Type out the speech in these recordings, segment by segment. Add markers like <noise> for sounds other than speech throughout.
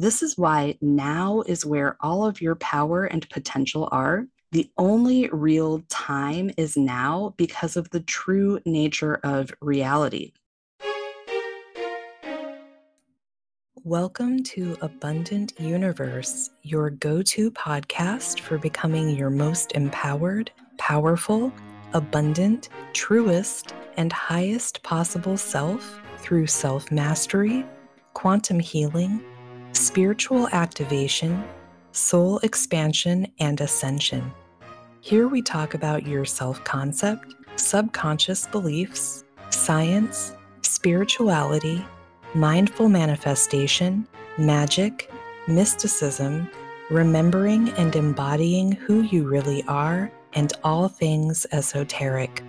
This is why now is where all of your power and potential are. The only real time is now because of the true nature of reality. Welcome to Abundant Youniverse, your go to podcast for becoming your most empowered, powerful, abundant, truest, and highest possible self through self mastery, quantum healing, spiritual activation, soul expansion, and ascension. Here we talk about your self concept, subconscious beliefs, science, spirituality, mindful manifestation, magic, mysticism, remembering and embodying who you really are, and all things esoteric.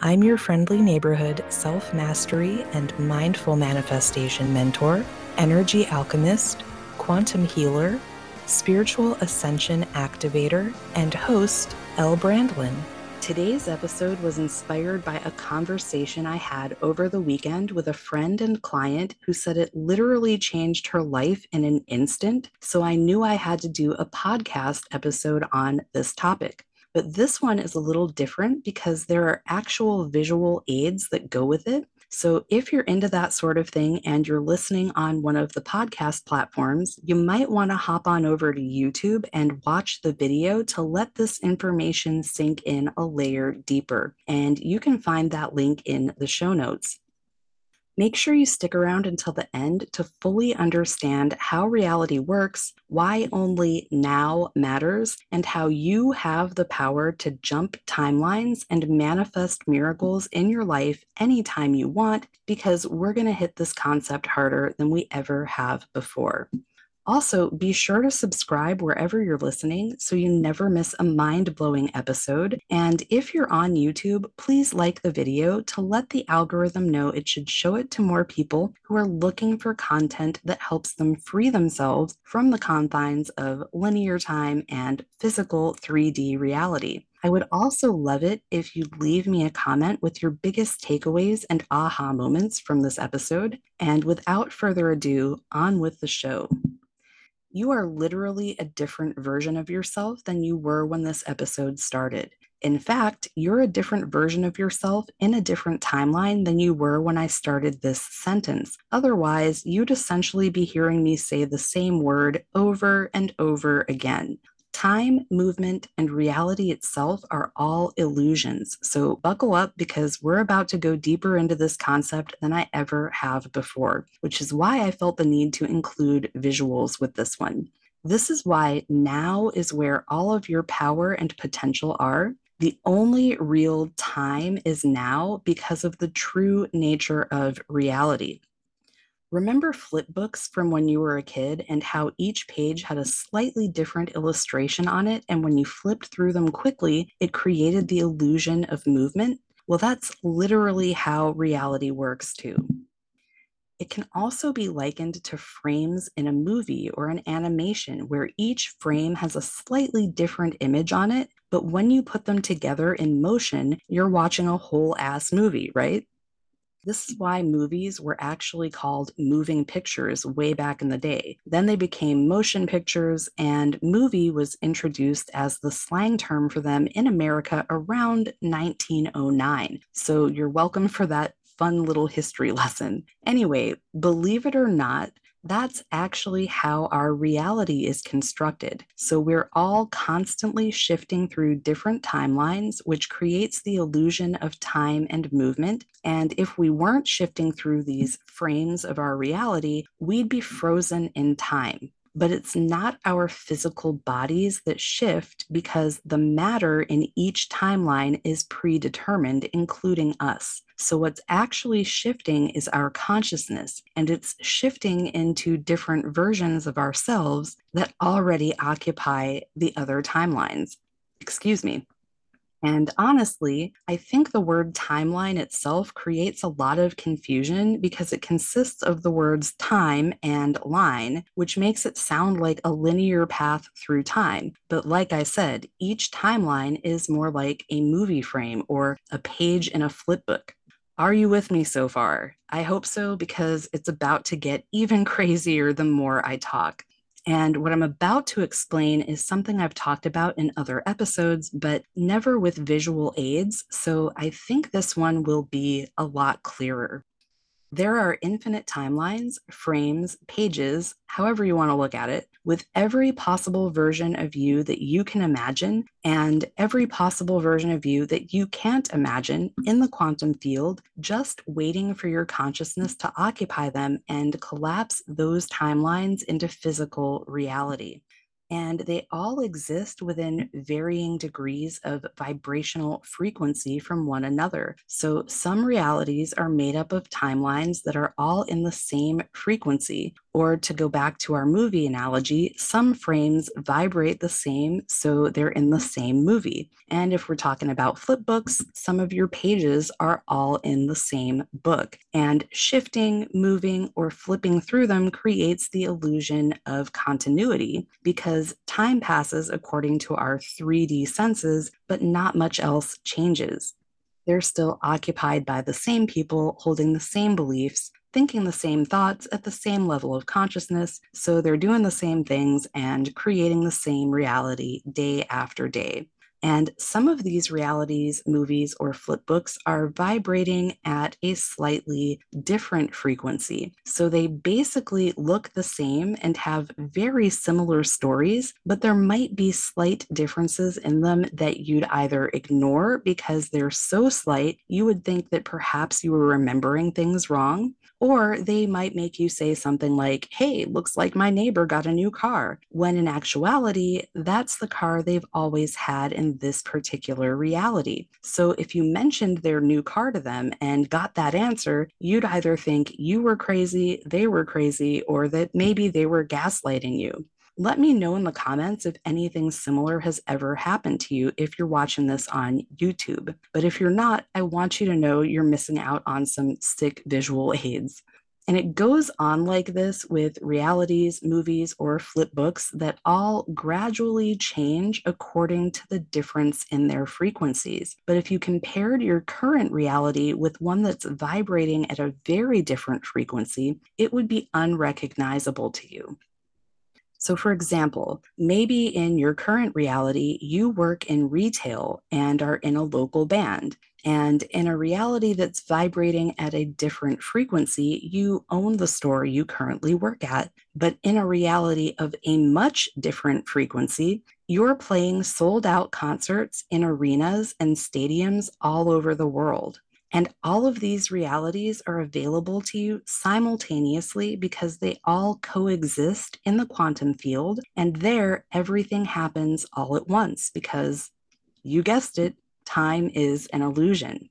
I'm your friendly neighborhood self mastery and mindful manifestation mentor, energy alchemist, quantum healer, spiritual ascension activator, and host, Elle Brandlin. Today's episode was inspired by a conversation I had over the weekend with a friend and client who said it literally changed her life in an instant. So I knew I had to do a podcast episode on this topic. But this one is a little different because there are actual visual aids that go with it. So, if you're into that sort of thing and you're listening on one of the podcast platforms, you might want to hop on over to YouTube and watch the video to let this information sink in a layer deeper. And you can find that link in the show notes. Make sure you stick around until the end to fully understand how reality works, why only now matters, and how you have the power to jump timelines and manifest miracles in your life anytime you want, because we're going to hit this concept harder than we ever have before. Also, be sure to subscribe wherever you're listening so you never miss a mind blowing episode. And if you're on YouTube, please like the video to let the algorithm know it should show it to more people who are looking for content that helps them free themselves from the confines of linear time and physical 3D reality. I would also love it if you'd leave me a comment with your biggest takeaways and aha moments from this episode. And without further ado, on with the show you are literally a different version of yourself than you were when this episode started. In fact, you're a different version of yourself in a different timeline than you were when I started this sentence. Otherwise, you'd essentially be hearing me say the same word over and over again. Time, movement, and reality itself are all illusions. So buckle up because we're about to go deeper into this concept than I ever have before, which is why I felt the need to include visuals with this one. This is why now is where all of your power and potential are. The only real time is now because of the true nature of reality. Remember flip books from when you were a kid and how each page had a slightly different illustration on it? And when you flipped through them quickly, it created the illusion of movement? Well, that's literally how reality works too. It can also be likened to frames in a movie or an animation where each frame has a slightly different image on it, but when you put them together in motion, you're watching a whole ass movie, right? This is why movies were actually called moving pictures way back in the day. Then they became motion pictures, and movie was introduced as the slang term for them in America around 1909. So you're welcome for that fun little history <laughs> lesson. Anyway, believe it or not, that's actually how our reality is constructed. So we're all constantly shifting through different timelines, which creates the illusion of time and movement. And if we weren't shifting through these frames of our reality, we'd be frozen in time but it's not our physical bodies that shift because the matter in each timeline is predetermined, including us. So, what's actually shifting is our consciousness, and it's shifting into different versions of ourselves that already occupy the other timelines. Excuse me. And honestly, I think the word timeline itself creates a lot of confusion because it consists of the words time and line, which makes it sound like a linear path through time. But like I said, each timeline is more like a movie frame or a page in a flipbook. Are you with me so far? I hope so because it's about to get even <laughs> crazier the more I talk. And what I'm about to explain is something I've talked about in other episodes, but never with visual aids. So I think this one will be a lot clearer. There are infinite timelines, frames, pages, however you want to look at it, with every possible version of you that you can imagine and every possible version of you that you can't imagine in the quantum field, just waiting for your consciousness to occupy them and collapse those timelines into physical reality and they all exist within varying degrees of vibrational frequency from one another. So, some realities are made up of timelines that are all in the same frequency. Or, to go back to our movie analogy, some frames vibrate the same, so they're in the same movie. And if we're talking about flip books, some of your pages are all in the same book. And shifting, moving, or flipping through them creates the illusion of continuity because because time passes according to our 3D senses, but not much else changes. They're still occupied by the same people holding the same beliefs, thinking the same thoughts at the same level of consciousness. So they're doing the same things and creating the same reality day after day. And some of these realities, movies, or flip books are vibrating at a slightly different frequency. So they basically look the same and have very similar stories, but there might be slight differences in them that you'd either ignore because they're so slight, you would think that perhaps you were remembering things wrong, or they might make you say something like, hey, looks like my neighbor got a new car, when in actuality, that's the car they've always had in this particular reality. So if you mentioned their new car to them and got that answer, you'd either think you were crazy, they were crazy, or that maybe they were gaslighting you. Let me know in the comments if anything similar has ever happened to you if you're watching this on YouTube. But if you're not, I want you to know you're missing out on some sick visual aids. And it goes on like this with realities, movies, or flip books that all gradually change according to the difference in their frequencies. But if you compared your current reality with one that's vibrating at a very different frequency, it would be unrecognizable to you. So, for example, maybe in your current reality, you work in retail and are in a local band. And in a reality that's vibrating at a different frequency, you own the store you currently work at. But in a reality of a much different frequency, you're playing sold out concerts in arenas and stadiums all over the world. And all of these realities are available to you simultaneously because they all coexist in the quantum field. And there, everything happens all at once because you guessed it, time is an illusion.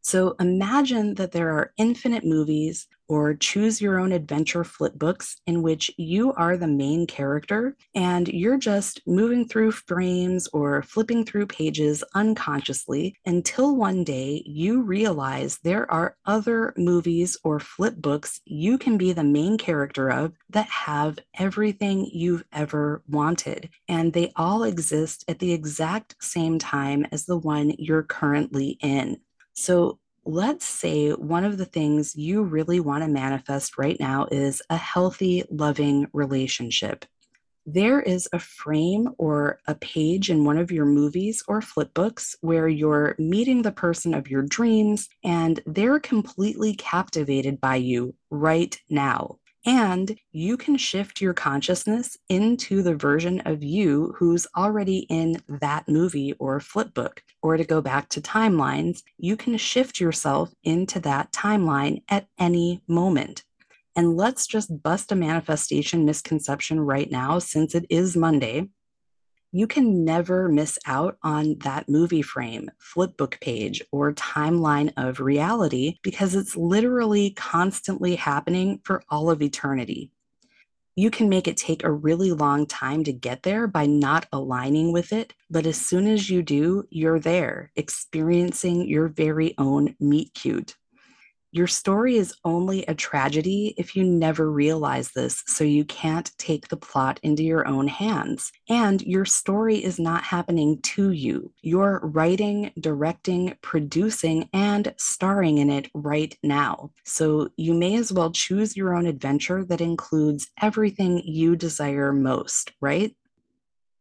So imagine that there are infinite movies or choose your own adventure flip books in which you are the main character and you're just moving through frames or flipping through pages unconsciously until one day you realize there are other movies or flip books you can be the main character of that have everything you've ever wanted. And they all exist at the exact same time as the one you're currently in. So let's say one of the things you really want to manifest right now is a healthy, loving relationship. There is a frame or a page in one of your movies or flip books where you're meeting the person of your dreams and they're completely captivated by you right now. And you can shift your consciousness into the version of you who's already in that movie or flip book. Or to go back to timelines, you can shift yourself into that timeline at any moment. And let's just bust a manifestation misconception right now, since it is Monday you can never miss out on that movie frame, flipbook page, or timeline of reality because it's literally constantly happening for all of eternity. You can make it take a really long time to get there by not aligning with it, but as soon as you do, you're there, experiencing your very own meet cute. Your story is only a tragedy if you never realize this, so you can't take the plot into your own hands. And your story is not happening to you. You're writing, directing, producing, and starring in it right now. So you may as well choose your own adventure that includes everything you desire most, right?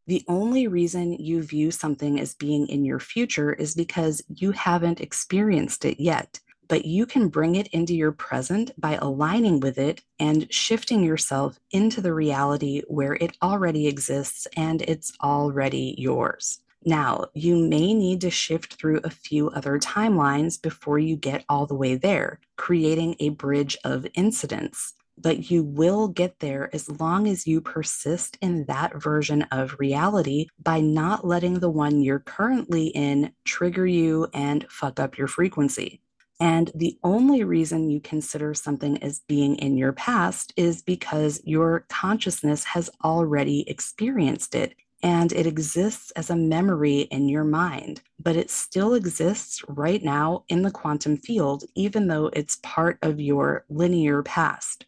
The only reason you view something as being in your future is because you haven't experienced it yet but you can bring it into your present by aligning with it and shifting yourself into the reality where it already exists and it's already yours. Now, you may need to shift through a few other timelines before you get all the way there, creating a bridge of incidents. But you will get there as long as you persist in that version of reality by not letting the one you're currently in trigger you and fuck up your frequency. And the only reason you consider something as being in your past is because your consciousness has already experienced it and it exists as a memory in your mind, but it still exists right now in the quantum field, even though it's part of your linear past.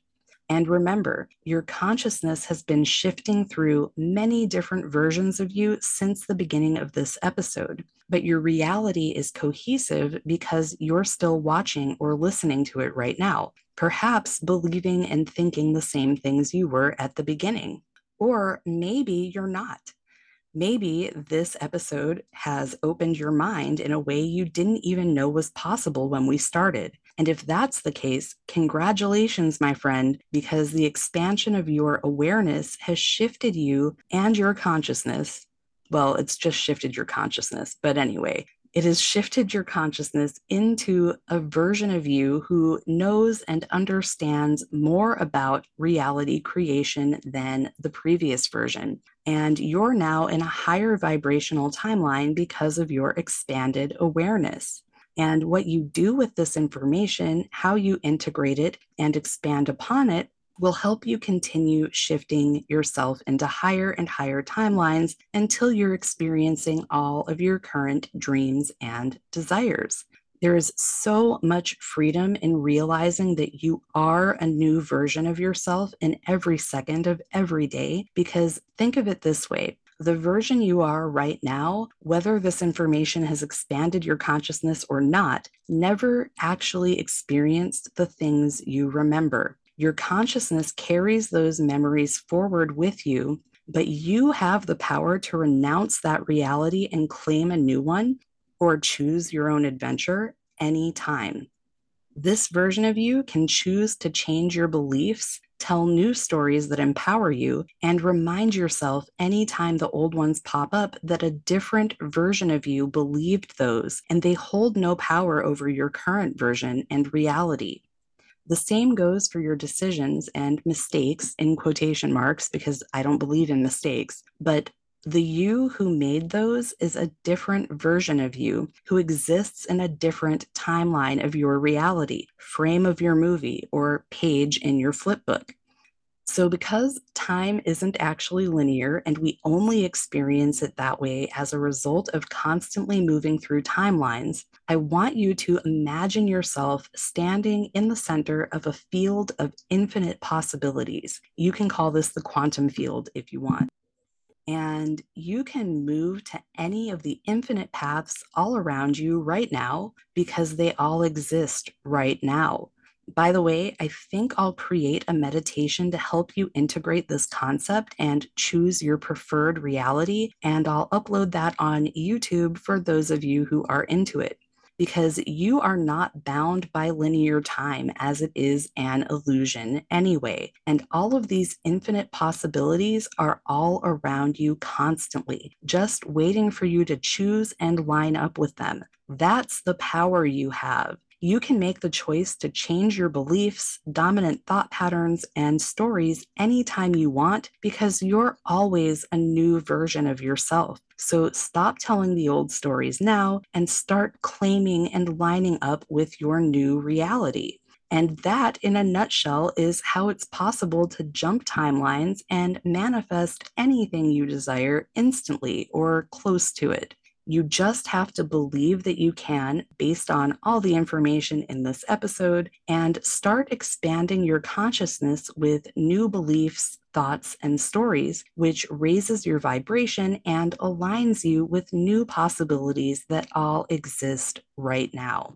And remember, your consciousness has been shifting through many different versions of you since the beginning of this episode. But your reality is cohesive because you're still watching or listening to it right now, perhaps believing and thinking the same things you were at the beginning. Or maybe you're not. Maybe this episode has opened your mind in a way you didn't even know was possible when we started. And if that's the case, congratulations, my friend, because the expansion of your awareness has shifted you and your consciousness. Well, it's just shifted your consciousness. But anyway, it has shifted your consciousness into a version of you who knows and understands more about reality creation than the previous version. And you're now in a higher vibrational timeline because of your expanded awareness. And what you do with this information, how you integrate it and expand upon it, will help you continue shifting yourself into higher and higher timelines until you're experiencing all of your current dreams and desires. There is so much freedom in realizing that you are a new version of yourself in every second of every day. Because think of it this way the version you are right now, whether this information has expanded your consciousness or not, never actually experienced the things you remember. Your consciousness carries those memories forward with you, but you have the power to renounce that reality and claim a new one or choose your own adventure anytime. This version of you can choose to change your beliefs tell new stories that empower you, and remind yourself anytime the old ones pop up that a different version of you believed those and they hold no power over your current version and reality. The same goes for your decisions and mistakes in quotation marks, because I don't believe in mistakes, but the you who made those is a different version of you who exists in a different timeline of your reality, frame of your movie, or page in your flipbook. So, because time isn't actually linear and we only experience it that way as a result of constantly moving through timelines, I want you to imagine yourself standing in the center of a field of infinite possibilities. You can call this the quantum field if you want and you can move to any of the infinite paths all around you right now because they all exist right now. By the way, I think I'll create a meditation to help you integrate this concept and choose your preferred reality, and I'll upload that on YouTube for those of you who are into it because you are not bound by linear time as it is an illusion anyway. And all of these infinite possibilities are all around you constantly, just waiting for you to choose and line up with them. That's the power you have you can make the choice to change your beliefs, dominant thought patterns, and stories anytime you want because you're always a new version of yourself. So stop telling the old stories now and start claiming and lining up with your new reality. And that, in a nutshell, is how it's possible to jump timelines and manifest anything you desire instantly or close to it. You just have to believe that you can based on all the information in this episode and start expanding your consciousness with new beliefs, thoughts, and stories, which raises your vibration and aligns you with new possibilities that all exist right now.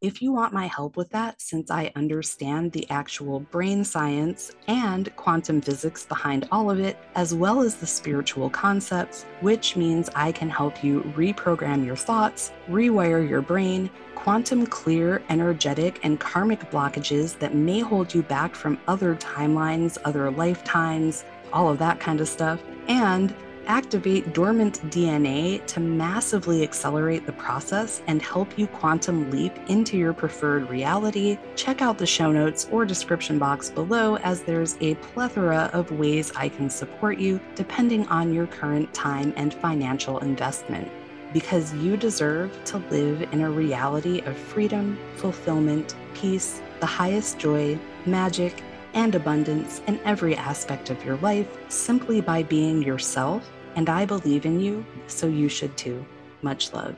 If you want my help with that, since I understand the actual brain science and quantum physics behind all of it, as well as the spiritual concepts, which means I can help you reprogram your thoughts, rewire your brain, quantum clear energetic and karmic blockages that may hold you back from other timelines, other lifetimes, all of that kind of stuff, and activate dormant DNA to massively accelerate the process and help you quantum leap into your preferred reality, check out the show notes or description box below as there's a plethora of ways I can support you depending on your current time and financial investment. Because you deserve to live in a reality of freedom, fulfillment, peace, the highest joy, magic, and abundance in every aspect of your life simply by being yourself. And I believe in you, so you should too. Much love.